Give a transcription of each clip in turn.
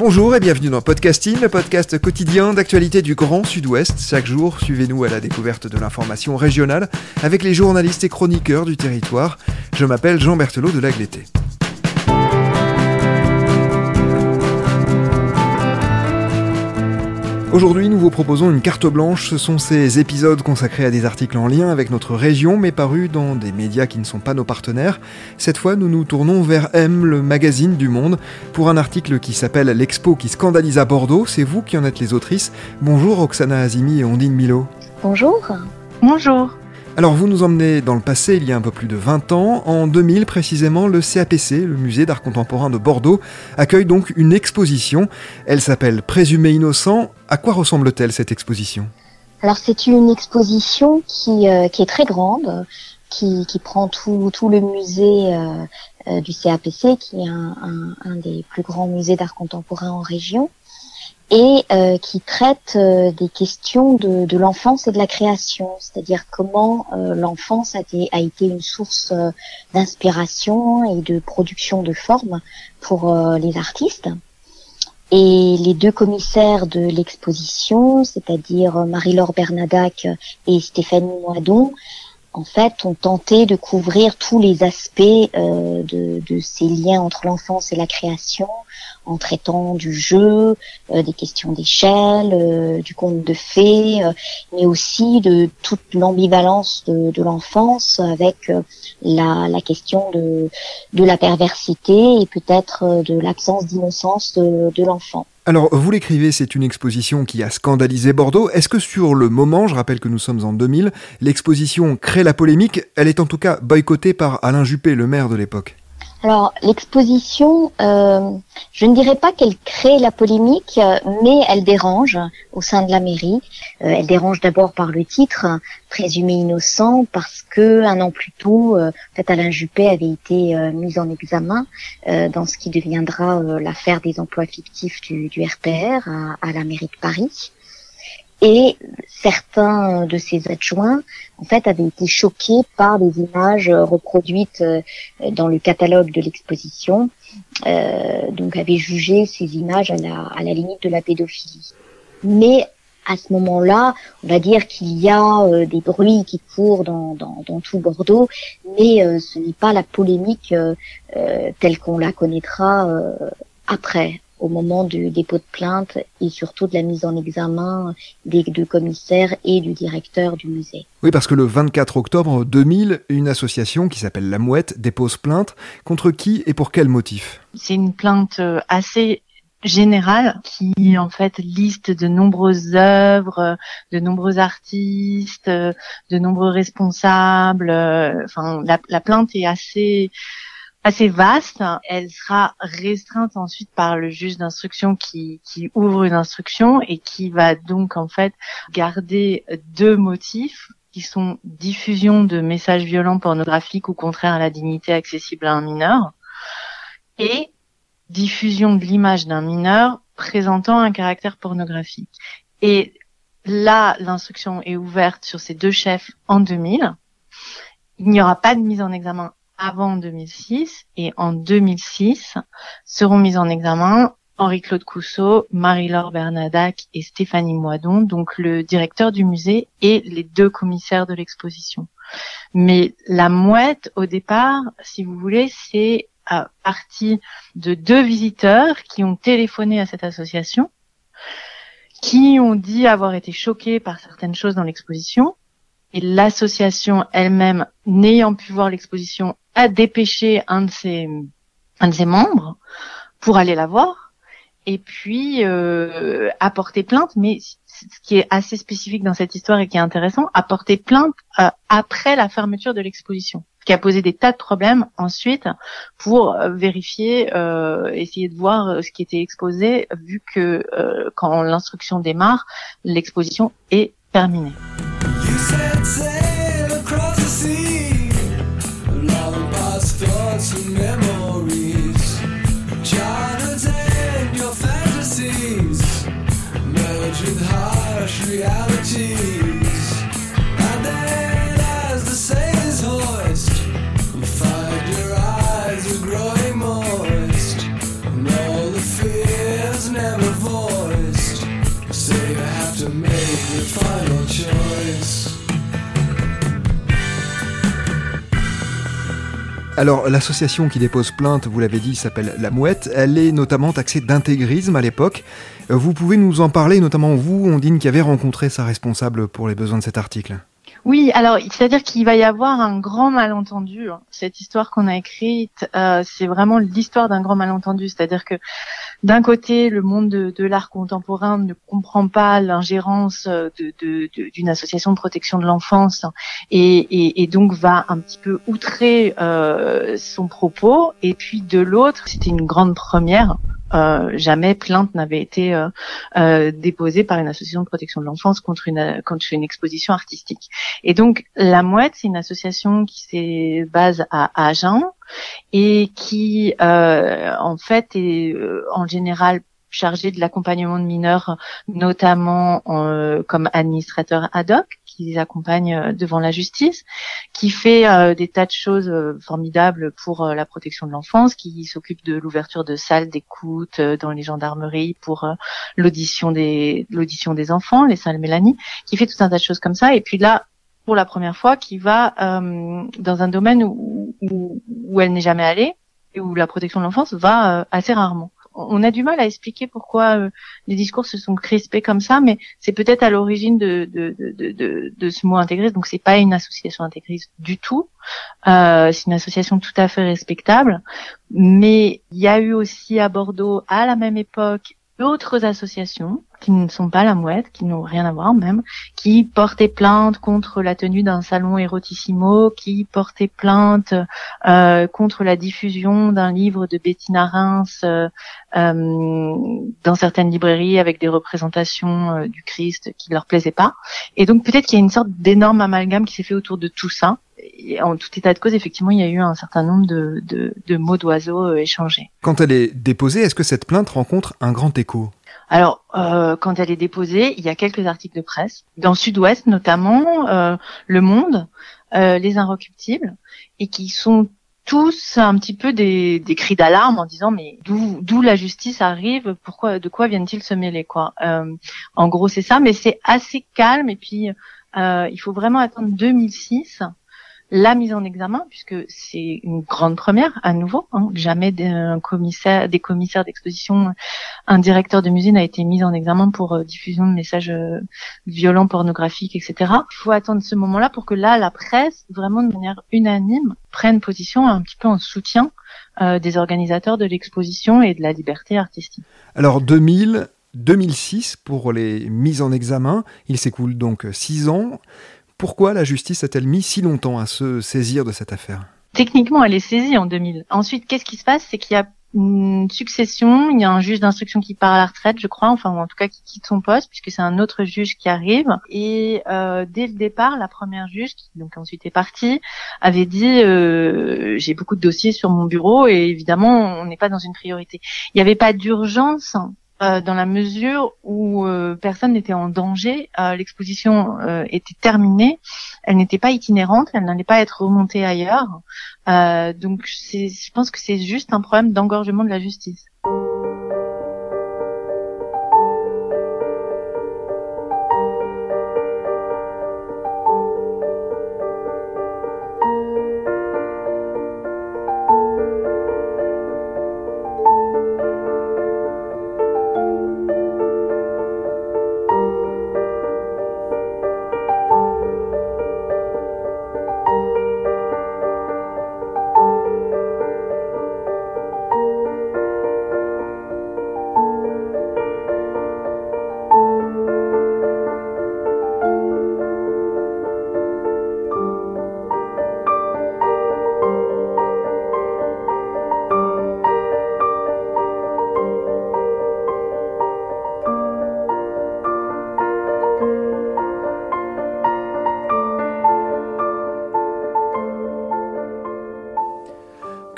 Bonjour et bienvenue dans Podcasting, le podcast quotidien d'actualité du Grand Sud-Ouest. Chaque jour, suivez-nous à la découverte de l'information régionale avec les journalistes et chroniqueurs du territoire. Je m'appelle Jean Berthelot de Lagleté. Aujourd'hui, nous vous proposons une carte blanche. Ce sont ces épisodes consacrés à des articles en lien avec notre région, mais parus dans des médias qui ne sont pas nos partenaires. Cette fois, nous nous tournons vers M, le magazine du Monde, pour un article qui s'appelle L'expo qui scandalise à Bordeaux. C'est vous qui en êtes les autrices. Bonjour Oksana Azimi et Ondine Milo. Bonjour. Bonjour. Alors vous nous emmenez dans le passé il y a un peu plus de 20 ans. En 2000 précisément, le CAPC, le musée d'art contemporain de Bordeaux, accueille donc une exposition. Elle s'appelle Présumé innocent. À quoi ressemble-t-elle cette exposition? Alors c'est une exposition qui, euh, qui est très grande, qui, qui prend tout, tout le musée euh, euh, du CAPC, qui est un, un, un des plus grands musées d'art contemporain en région et euh, qui traite euh, des questions de, de l'enfance et de la création, c'est-à-dire comment euh, l'enfance a, a été une source euh, d'inspiration et de production de formes pour euh, les artistes. Et les deux commissaires de l'exposition, c'est-à-dire Marie-Laure Bernadac et Stéphanie Moidon, en fait, ont tenté de couvrir tous les aspects euh, de, de ces liens entre l'enfance et la création, en traitant du jeu, euh, des questions d'échelle, euh, du conte de fées, euh, mais aussi de toute l'ambivalence de, l'enfance avec la, question de, la perversité et peut-être de l'absence d'innocence de l'enfant. Alors, vous l'écrivez, c'est une exposition qui a scandalisé Bordeaux. Est-ce que sur le moment, je rappelle que nous sommes en 2000, l'exposition crée la polémique Elle est en tout cas boycottée par Alain Juppé, le maire de l'époque. Alors, l'exposition, euh, je ne dirais pas qu'elle crée la polémique, mais elle dérange au sein de la mairie. Euh, elle dérange d'abord par le titre, présumé innocent, parce que un an plus tôt, euh, en fait, Alain Juppé avait été euh, mis en examen dans ce qui deviendra l'affaire des emplois fictifs du, du RPR à la mairie de Paris. Et certains de ses adjoints, en fait, avaient été choqués par des images euh, reproduites euh, dans le catalogue de l'exposition, euh, donc avaient jugé ces images à la, à la limite de la pédophilie. Mais à ce moment-là, on va dire qu'il y a euh, des bruits qui courent dans, dans, dans tout Bordeaux, mais ce n'est pas la polémique euh, telle qu'on la connaîtra après, au moment du dépôt de plainte et surtout de la mise en examen des deux commissaires et du directeur du musée. Oui, parce que le 24 octobre 2000, une association qui s'appelle La Mouette dépose plainte. Contre qui et pour quel motif? C'est une plainte euh, assez générale qui en fait liste de nombreuses œuvres, de nombreux artistes, euh, de nombreux responsables. euh, Enfin, la, la plainte est assez assez vaste. Elle sera restreinte ensuite par le juge d'instruction qui, qui ouvre une instruction et qui va donc en fait garder deux motifs qui sont diffusion de messages violents pornographiques ou contraires à la dignité accessible à un mineur et diffusion de l'image d'un mineur présentant un caractère pornographique. Et là, l'instruction est ouverte sur ces deux chefs en 2000. Il n'y aura pas de mise en examen avant 2006 et en 2006 seront mis en examen Henri-Claude Cousseau, Marie-Laure Bernadac et Stéphanie Moidon, donc le directeur du musée et les deux commissaires de l'exposition. Mais la mouette, au départ, si vous voulez, c'est à partie de deux visiteurs qui ont téléphoné à cette association, qui ont dit avoir été choqués par certaines choses dans l'exposition, et l'association elle-même, n'ayant pu voir l'exposition, a dépêché un de ses, un de ses membres pour aller la voir, et puis euh, a porté plainte, mais ce qui est assez spécifique dans cette histoire et qui est intéressant, a porté plainte euh, après la fermeture de l'exposition, qui a posé des tas de problèmes ensuite pour euh, vérifier, euh, essayer de voir euh, ce qui était exposé, vu que euh, quand l'instruction démarre, l'exposition est terminée. said, say. Alors, l'association qui dépose plainte, vous l'avez dit, s'appelle La Mouette. Elle est notamment taxée d'intégrisme à l'époque. Euh, Vous pouvez nous en parler, notamment vous, Ondine, qui avait rencontré sa responsable pour les besoins de cet article. Oui, alors c'est-à-dire qu'il va y avoir un grand malentendu. hein. Cette histoire qu'on a écrite, euh, c'est vraiment l'histoire d'un grand malentendu. C'est-à-dire que d'un côté, le monde de, l'art contemporain ne comprend pas l'ingérence euh, d'une association de protection de l'enfance et, et- et donc va un petit peu outrer euh, son propos. Et puis de l'autre, c'était une grande première. Euh, jamais plainte n'avait été euh, euh, déposée par une association de protection de l'enfance contre une une exposition artistique. Et donc la Mouette, c'est une association qui se base à Agen et qui euh, en fait est euh, en général chargée de l'accompagnement de mineurs, notamment comme administrateur ad hoc, qui les accompagne euh, devant la justice, qui fait euh, des tas de choses euh, formidables pour euh, la protection de l'enfance, qui s'occupe de l'ouverture de salles d'écoute euh, dans les gendarmeries pour l'audition des l'audition des enfants, les salles Mélanie, qui fait tout un tas de choses comme ça. Et puis là, pour la première fois, qui va dans un domaine où, où, où elle n'est jamais allée et où la protection de l'enfance va assez rarement. On a du mal à expliquer pourquoi euh, les discours se sont crispés comme ça, mais c'est peut-être à l'origine de, de, ce mot intégriste. Donc c'est pas une association intégriste du tout. Euh, c'est une association tout à fait respectable. Mais il y a eu aussi à Bordeaux, à la même époque, d'autres associations qui ne sont pas la mouette, qui n'ont rien à voir même, qui portaient plainte contre la tenue d'un salon érotissimo, qui portaient plainte euh, contre la diffusion d'un livre de Bettina Reims euh, euh, dans certaines librairies avec des représentations euh, du Christ qui leur plaisaient pas. Et donc peut-être qu'il y a une sorte d'énorme amalgame qui s'est fait autour de tout ça. Et en tout état de cause, effectivement, il y a eu un certain nombre de, de, de mots d'oiseaux euh, échangés. Quand elle est déposée, est-ce que cette plainte rencontre un grand écho? Alors, euh, quand elle est déposée, il y a quelques articles de presse, dans Sud-Ouest notamment, euh, Le Monde, euh, Les Inrecuptibles, et qui sont tous un petit peu des, des cris d'alarme en disant mais d'où la justice arrive, pourquoi de quoi viennent-ils se mêler quoi. Euh, en gros c'est ça, mais c'est assez calme et puis euh, il faut vraiment attendre 2006 la mise en examen, puisque c'est une grande première à nouveau. Hein. Jamais d'un commissaire, des commissaires d'exposition, un directeur de musée n'a été mis en examen pour euh, diffusion de messages euh, violents, pornographiques, etc. Il faut attendre ce moment-là pour que là, la presse, vraiment de manière unanime, prenne position un petit peu en soutien euh, des organisateurs de l'exposition et de la liberté artistique. Alors 2000, 2006 pour les mises en examen, il s'écoule donc six ans. Pourquoi la justice a-t-elle mis si longtemps à se saisir de cette affaire? Techniquement, elle est saisie en 2000. Ensuite, qu'est-ce qui se passe? C'est qu'il y a une succession, il y a un juge d'instruction qui part à la retraite, je crois, enfin en tout cas qui quitte son poste puisque c'est un autre juge qui arrive. Et euh, dès le départ, la première juge, qui donc ensuite est partie, avait dit euh, j'ai beaucoup de dossiers sur mon bureau et évidemment on n'est pas dans une priorité. Il n'y avait pas d'urgence euh, dans la mesure où euh, personne n'était en danger. Euh, L'exposition était terminée, elle n'était pas itinérante, elle n'allait pas être remontée ailleurs. Donc je pense que c'est juste un problème d'engorgement de la justice.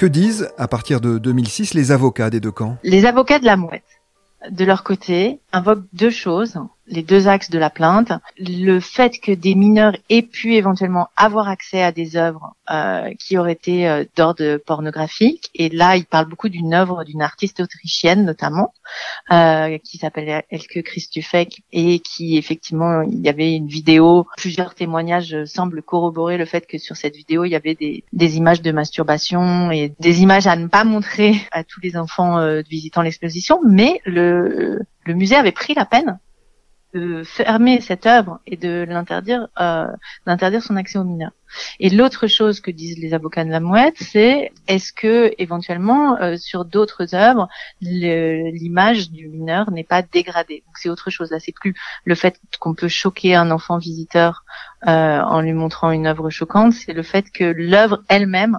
Que disent, à partir de 2006, les avocats des deux camps? Les avocats de la mouette, de leur côté, invoquent deux choses. Les deux axes de la plainte, le fait que des mineurs aient pu éventuellement avoir accès à des œuvres euh, qui auraient été euh, d'ordre pornographique. Et là, il parle beaucoup d'une œuvre d'une artiste autrichienne notamment, euh, qui s'appelle Elke Christufek et qui effectivement, il y avait une vidéo, plusieurs témoignages semblent corroborer le fait que sur cette vidéo, il y avait des, des images de masturbation et des images à ne pas montrer à tous les enfants euh, visitant l'exposition, mais le, le musée avait pris la peine fermer cette œuvre et de l'interdire, euh, d'interdire son accès aux mineurs. Et l'autre chose que disent les avocats de la mouette, c'est est-ce que éventuellement euh, sur d'autres œuvres l'image du mineur n'est pas dégradée? Donc c'est autre chose. Là, c'est plus le fait qu'on peut choquer un enfant visiteur euh, en lui montrant une œuvre choquante, c'est le fait que l'œuvre elle-même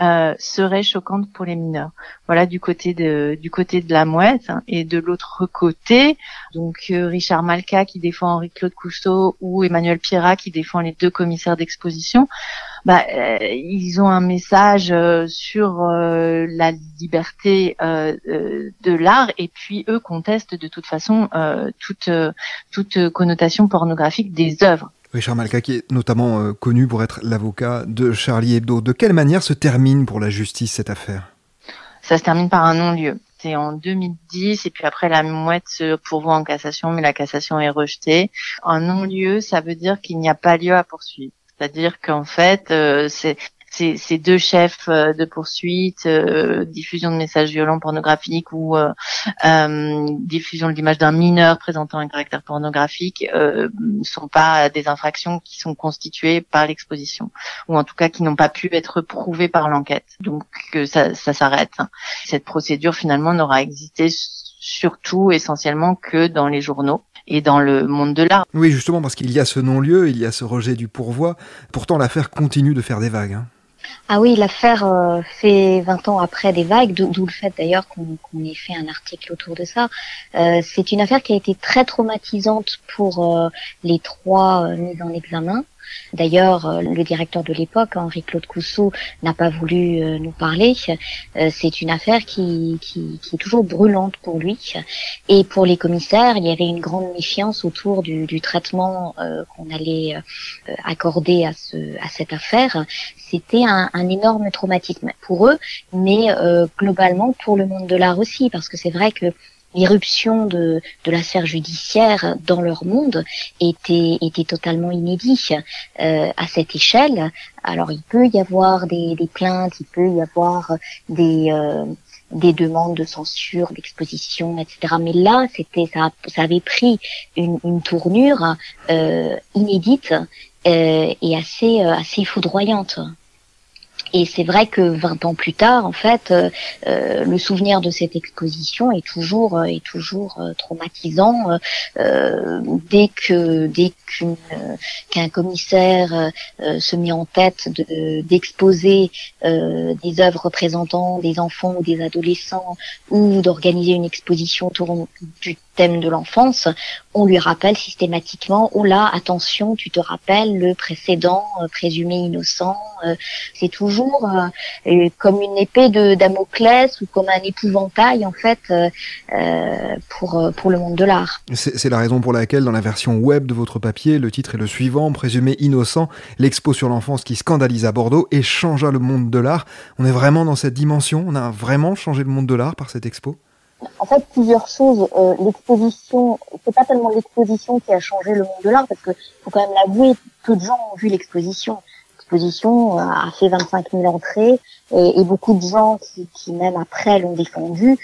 euh, serait choquante pour les mineurs. Voilà du côté de du côté de la mouette et de l'autre côté donc euh, Richard Malka qui défend Henri-Claude Cousteau ou Emmanuel Pierrat qui défend les deux commissaires d'exposition, bah, euh, ils ont un message euh, sur euh, la liberté euh, de l'art et puis eux contestent de toute façon toute toute connotation pornographique des œuvres. Richard Malka, qui est notamment euh, connu pour être l'avocat de Charlie Hebdo. De quelle manière se termine pour la justice cette affaire? Ça se termine par un non-lieu. C'est en 2010 et puis après la mouette se pourvoit en cassation, mais la cassation est rejetée. Un non-lieu, ça veut dire qu'il n'y a pas lieu à poursuivre. C'est-à-dire qu'en fait, euh, c'est ces, ces deux chefs euh, de poursuite, euh, diffusion de messages violents pornographiques ou euh, euh, diffusion de l'image d'un mineur présentant un caractère pornographique, euh, ne sont pas des infractions qui sont constituées par l'exposition, ou en tout cas qui n'ont pas pu être prouvées par l'enquête. Donc euh, ça, ça s'arrête. Cette procédure finalement n'aura existé surtout essentiellement que dans les journaux et dans le monde de l'art. Oui, justement, parce qu'il y a ce non-lieu, il y a ce rejet du pourvoi. Pourtant, l'affaire continue de faire des vagues. hein. Ah oui, l'affaire euh, fait 20 ans après des vagues, d'o- d'où le fait d'ailleurs qu'on ait fait un article autour de ça. Euh, c'est une affaire qui a été très traumatisante pour euh, les trois euh, mis en examen. D'ailleurs, euh, le directeur de l'époque, Henri-Claude Coussou, n'a pas voulu euh, nous parler. Euh, c'est une affaire qui, qui, est toujours brûlante pour lui. Et pour les commissaires, il y avait une grande méfiance autour du, du traitement qu'on allait accorder à, ce, à cette affaire c'était un, un énorme traumatisme pour eux, mais globalement pour le monde de l'art aussi, parce que c'est vrai que l'irruption de, de la sphère judiciaire dans leur monde était, était totalement inédit euh, à cette échelle. Alors il peut y avoir des, des plaintes, il peut y avoir des, euh, des demandes de censure, d'exposition, etc. Mais là, c'était ça, ça avait pris une, une tournure euh, inédite euh, et assez, euh, assez foudroyante. Et c'est vrai que 20 ans plus tard, en fait, euh, euh, le souvenir de cette exposition est toujours euh, est toujours euh, traumatisant. euh, dès que dès qu'un commissaire euh, se met en tête de- d'exposer des œuvres représentant des enfants ou des adolescents ou d'organiser une exposition autour du de l'enfance, on lui rappelle systématiquement oh là attention, tu te rappelles le précédent euh, présumé innocent. euh, c'est toujours euh, euh, comme une épée de Damoclès ou comme un épouvantail en fait euh, pour pour le monde de l'art. C'est la raison pour laquelle, dans la version web de votre papier, le titre est le suivant, présumé innocent, l'expo sur l'enfance qui scandalisa Bordeaux et changea le monde de l'art. On est vraiment dans cette dimension, on a vraiment changé le monde de l'art par cette expo? En fait, plusieurs choses. Euh, l'exposition, c'est pas tellement l'exposition qui a changé le monde de l'art, parce que faut quand même l'avouer, peu de gens ont vu l'exposition. L'exposition a fait 25 000 entrées, et, beaucoup de gens qui, qui même après l'ont défendu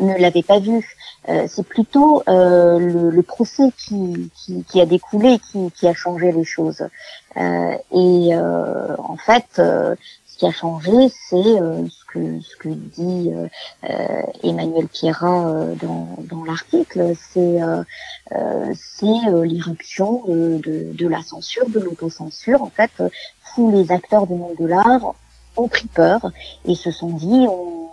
ne l'avaient pas vu. Euh, c'est plutôt euh, le, le procès qui, qui, qui a découlé qui, qui a changé les choses. Euh, et euh, en fait, euh, ce qui a changé, c'est ce que ce que dit euh, euh, Emmanuel Pierrat euh, dans, dans l'article, c'est c'est l'irruption de, de, de la censure, de l'autocensure. En fait, tous les acteurs du monde de l'art ont pris peur et se sont dit on,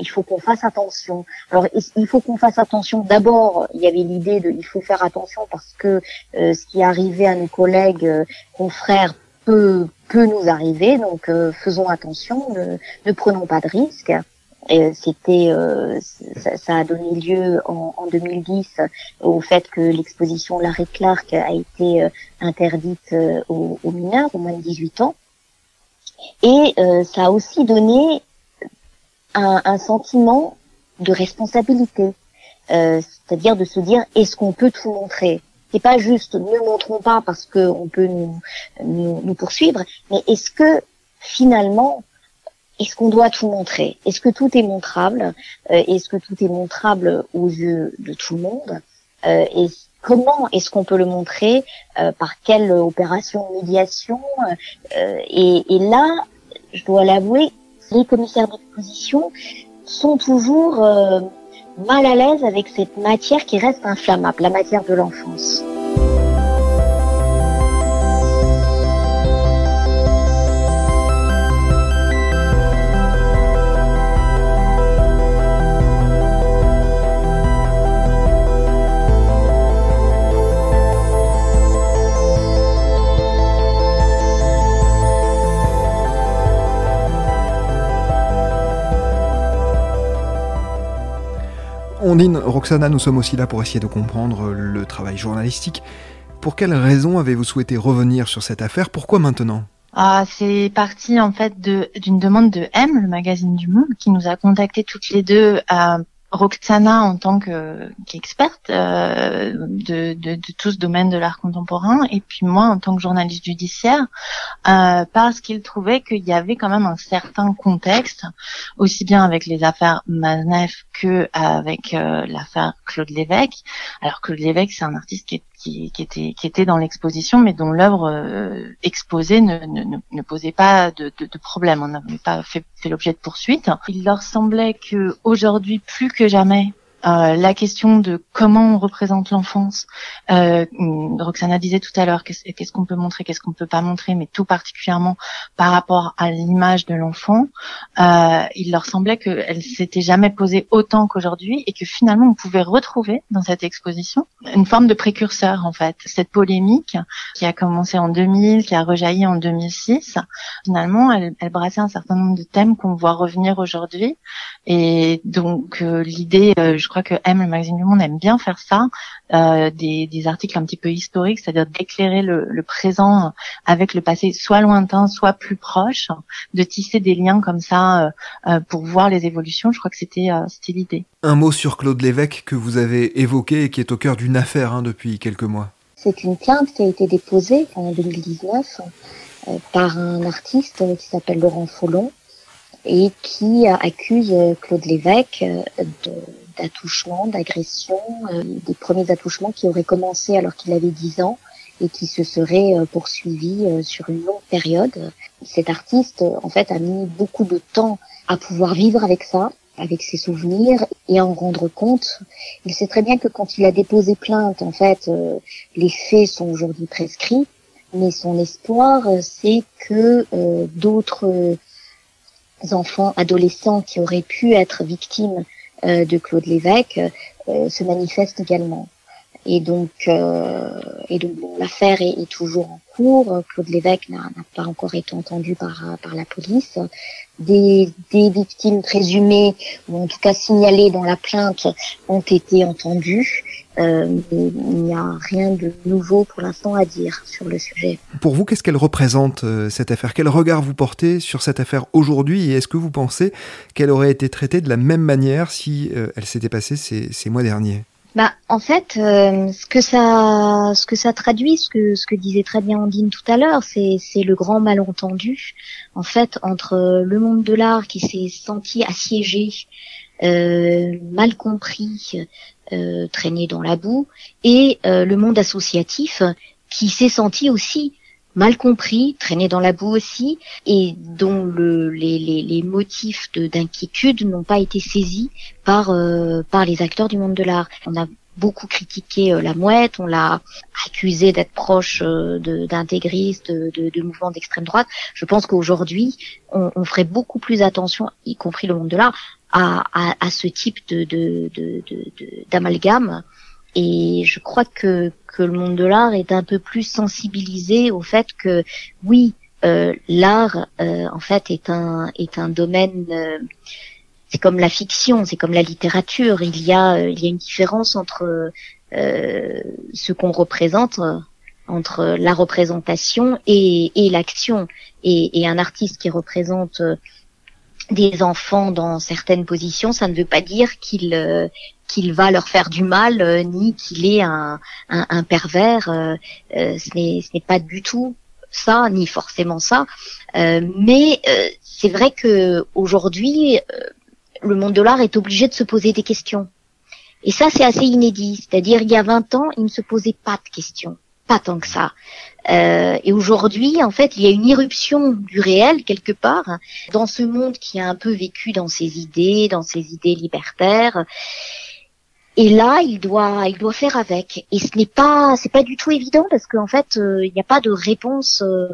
il faut qu'on fasse attention. Alors il- faut qu'on fasse attention. D'abord, il y avait l'idée de il faut faire attention parce que euh, ce qui est arrivé à nos collègues confrères peut peut nous arriver. Donc euh, faisons attention, ne, ne prenons pas de risques. C'était, euh, ça, ça a donné lieu en, en 2010 au fait que l'exposition Larry Clark a été euh, interdite aux, aux mineurs, aux moins de 18 ans. Et euh, ça a aussi donné un, un sentiment de responsabilité, Euh, c'est-à-dire de se dire est-ce qu'on peut tout montrer? C'est pas juste ne montrons pas parce que on peut nous, nous, nous poursuivre, mais est-ce que finalement est-ce qu'on doit tout montrer? Est-ce que tout est montrable? Euh, Est-ce que tout est montrable aux yeux de tout le monde? Euh, comment est-ce qu'on peut le montrer Euh, Par quelle opération médiation? Et, et là, je dois l'avouer, les commissaires d'exposition sont toujours mal à l'aise avec cette matière qui reste inflammable, la matière de l'enfance. Ondine, Roxana, nous sommes aussi là pour essayer de comprendre le travail journalistique. Pour quelles raisons avez-vous souhaité revenir sur cette affaire? Pourquoi maintenant? Ah, c'est parti en fait d'une demande de M, le magazine du Monde, qui nous a contactés toutes les deux à Roxana en tant que qu'experte euh, de, de, de tout ce domaine de l'art contemporain et puis moi en tant que journaliste judiciaire euh, parce qu'il trouvait qu'il y avait quand même un certain contexte aussi bien avec les affaires Maznef que avec euh, l'affaire Claude Lévesque. Alors Claude Lévesque c'est un artiste qui est qui, qui, était qui était dans l'exposition, mais dont l'œuvre euh, exposée ne, ne, ne, posait pas de, de, de problème. On n'avait pas fait, fait l'objet de poursuite. Il leur semblait que aujourd'hui, plus que jamais, euh, la question de comment on représente l'enfance. Euh, Roxana disait tout à l'heure qu'est-ce qu'est-ce qu'on peut montrer, qu'est-ce qu'on peut pas montrer, mais tout particulièrement par rapport à l'image de l'enfant. Euh, il leur semblait qu'elle s'était jamais posée autant qu'aujourd'hui et que finalement on pouvait retrouver dans cette exposition une forme de précurseur en fait. Cette polémique qui a commencé en 2000, qui a rejailli en 2006, finalement elle, elle brassait un certain nombre de thèmes qu'on voit revenir aujourd'hui. Et donc euh, l'idée, euh, je crois que M, le magazine du Monde, aime bien faire ça, euh, des, des, articles un petit peu historiques, c'est-à-dire d'éclairer le, le, présent avec le passé, soit lointain, soit plus proche, de tisser des liens comme ça euh, pour voir les évolutions. Je crois que c'était euh, c'était l'idée. Un mot sur Claude Lévesque que vous avez évoqué et qui est au cœur d'une affaire hein, depuis quelques mois. C'est une plainte qui a été déposée en 2019 euh, par un artiste qui s'appelle Laurent Follon et qui accuse Claude Lévesque de d'attouchement, d'agression, euh, des premiers attouchements qui auraient commencé alors qu'il avait 10 ans et qui se seraient euh, poursuivis euh, sur une longue période. Cet artiste, en fait, a mis beaucoup de temps à pouvoir vivre avec ça, avec ses souvenirs et en rendre compte. Il sait très bien que quand il a déposé plainte, en fait, les faits sont aujourd'hui prescrits, mais son espoir, c'est que d'autres enfants, adolescents qui auraient pu être victimes euh, de Claude Lévesque euh, se manifeste également. Et donc, euh, donc bon, l'affaire est, est, toujours en cours. Claude Lévesque n'a pas encore été entendu par, par la police. Des, des victimes présumées, ou en tout cas signalées dans la plainte, ont été entendues. Euh, il n'y a rien de nouveau pour l'instant à dire sur le sujet. Pour vous, qu'est-ce qu'elle représente euh, cette affaire? Quel regard vous portez sur cette affaire aujourd'hui? Et est-ce que vous pensez qu'elle aurait été traitée de la même manière si euh, elle s'était passée ces, ces mois derniers? Bah, en fait, euh, ce que ça, ce que ça traduit, ce que ce que disait très bien Andine tout à l'heure, c'est c'est le grand malentendu, en fait, entre le monde de l'art qui s'est senti assiégé, euh, mal compris, euh, traîné dans la boue, et euh, le monde associatif qui s'est senti aussi mal compris, traîné dans la boue aussi, et dont le, les, les, les motifs d'inquiétude n'ont pas été saisis par, euh, par les acteurs du monde de l'art. Beaucoup critiqué euh, la mouette, on l'a accusé d'être proche euh, d'intégristes, de, de, de, mouvements d'extrême droite. Je pense qu'aujourd'hui, on, on, ferait beaucoup plus attention, y compris le monde de l'art, à, à, à, ce type de d'amalgame. Et je crois que, que le monde de l'art est un peu plus sensibilisé au fait que oui, euh, l'art euh, en fait est un est un domaine c'est comme la fiction, c'est comme la littérature. Il y a, il y a une différence entre euh, ce qu'on représente, entre la représentation et, et l'action. Et, et, un artiste qui représente des enfants dans certaines positions, ça ne veut pas dire qu'il qu'il va leur faire du mal, ni qu'il est un, un, un pervers. Euh, ce n'est pas du tout ça, ni forcément ça. Euh, mais euh, c'est vrai que aujourd'hui, euh, le monde de l'art est obligé de se poser des questions. Et ça, c'est assez inédit. C'est-à-dire, il y a 20 ans, il ne se posait pas de questions. Pas tant que ça. Euh, et aujourd'hui, en fait, il y a une irruption du réel quelque part dans ce monde qui a un peu vécu dans ses idées, dans ses idées libertaires. Et là, il doit, il doit faire avec. Et ce n'est pas, c'est pas du tout évident parce qu'en fait, euh, il n'y a pas de réponse euh,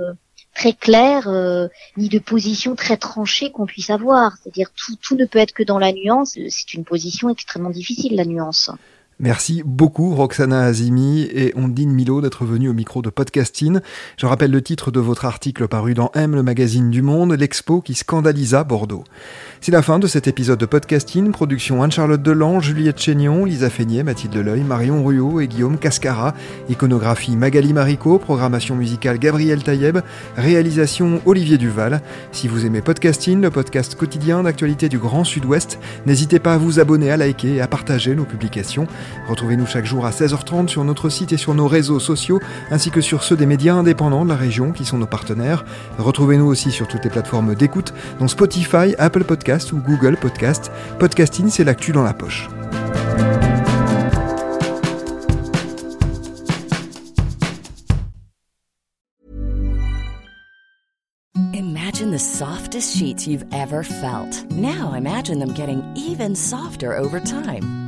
très claire euh, ni de position très tranchée qu'on puisse avoir. C'est-à-dire tout, tout ne peut être que dans la nuance. C'est une position extrêmement difficile, la nuance. Merci beaucoup Roxana Azimi et Ondine Milo d'être venus au micro de Podcasting. Je rappelle le titre de votre article paru dans M, le magazine du Monde, l'expo qui scandalisa Bordeaux. C'est la fin de cet épisode de Podcasting, production Anne-Charlotte Delan, Juliette Chénion, Lisa Feignet, Mathilde Leuil, Marion Ruot et Guillaume Cascara, iconographie Magali Marico, programmation musicale Gabriel Taïeb, réalisation Olivier Duval. Si vous aimez Podcasting, le podcast quotidien d'actualité du Grand Sud-Ouest, n'hésitez pas à vous abonner, à liker et à partager nos publications. Retrouvez-nous chaque jour à 16h30 sur notre site et sur nos réseaux sociaux, ainsi que sur ceux des médias indépendants de la région qui sont nos partenaires. Retrouvez-nous aussi sur toutes les plateformes d'écoute, dont Spotify, Apple Podcast ou Google Podcast. Podcasting, c'est l'actu dans la poche. Imagine the softest sheets you've ever felt. Now imagine them getting even softer over time.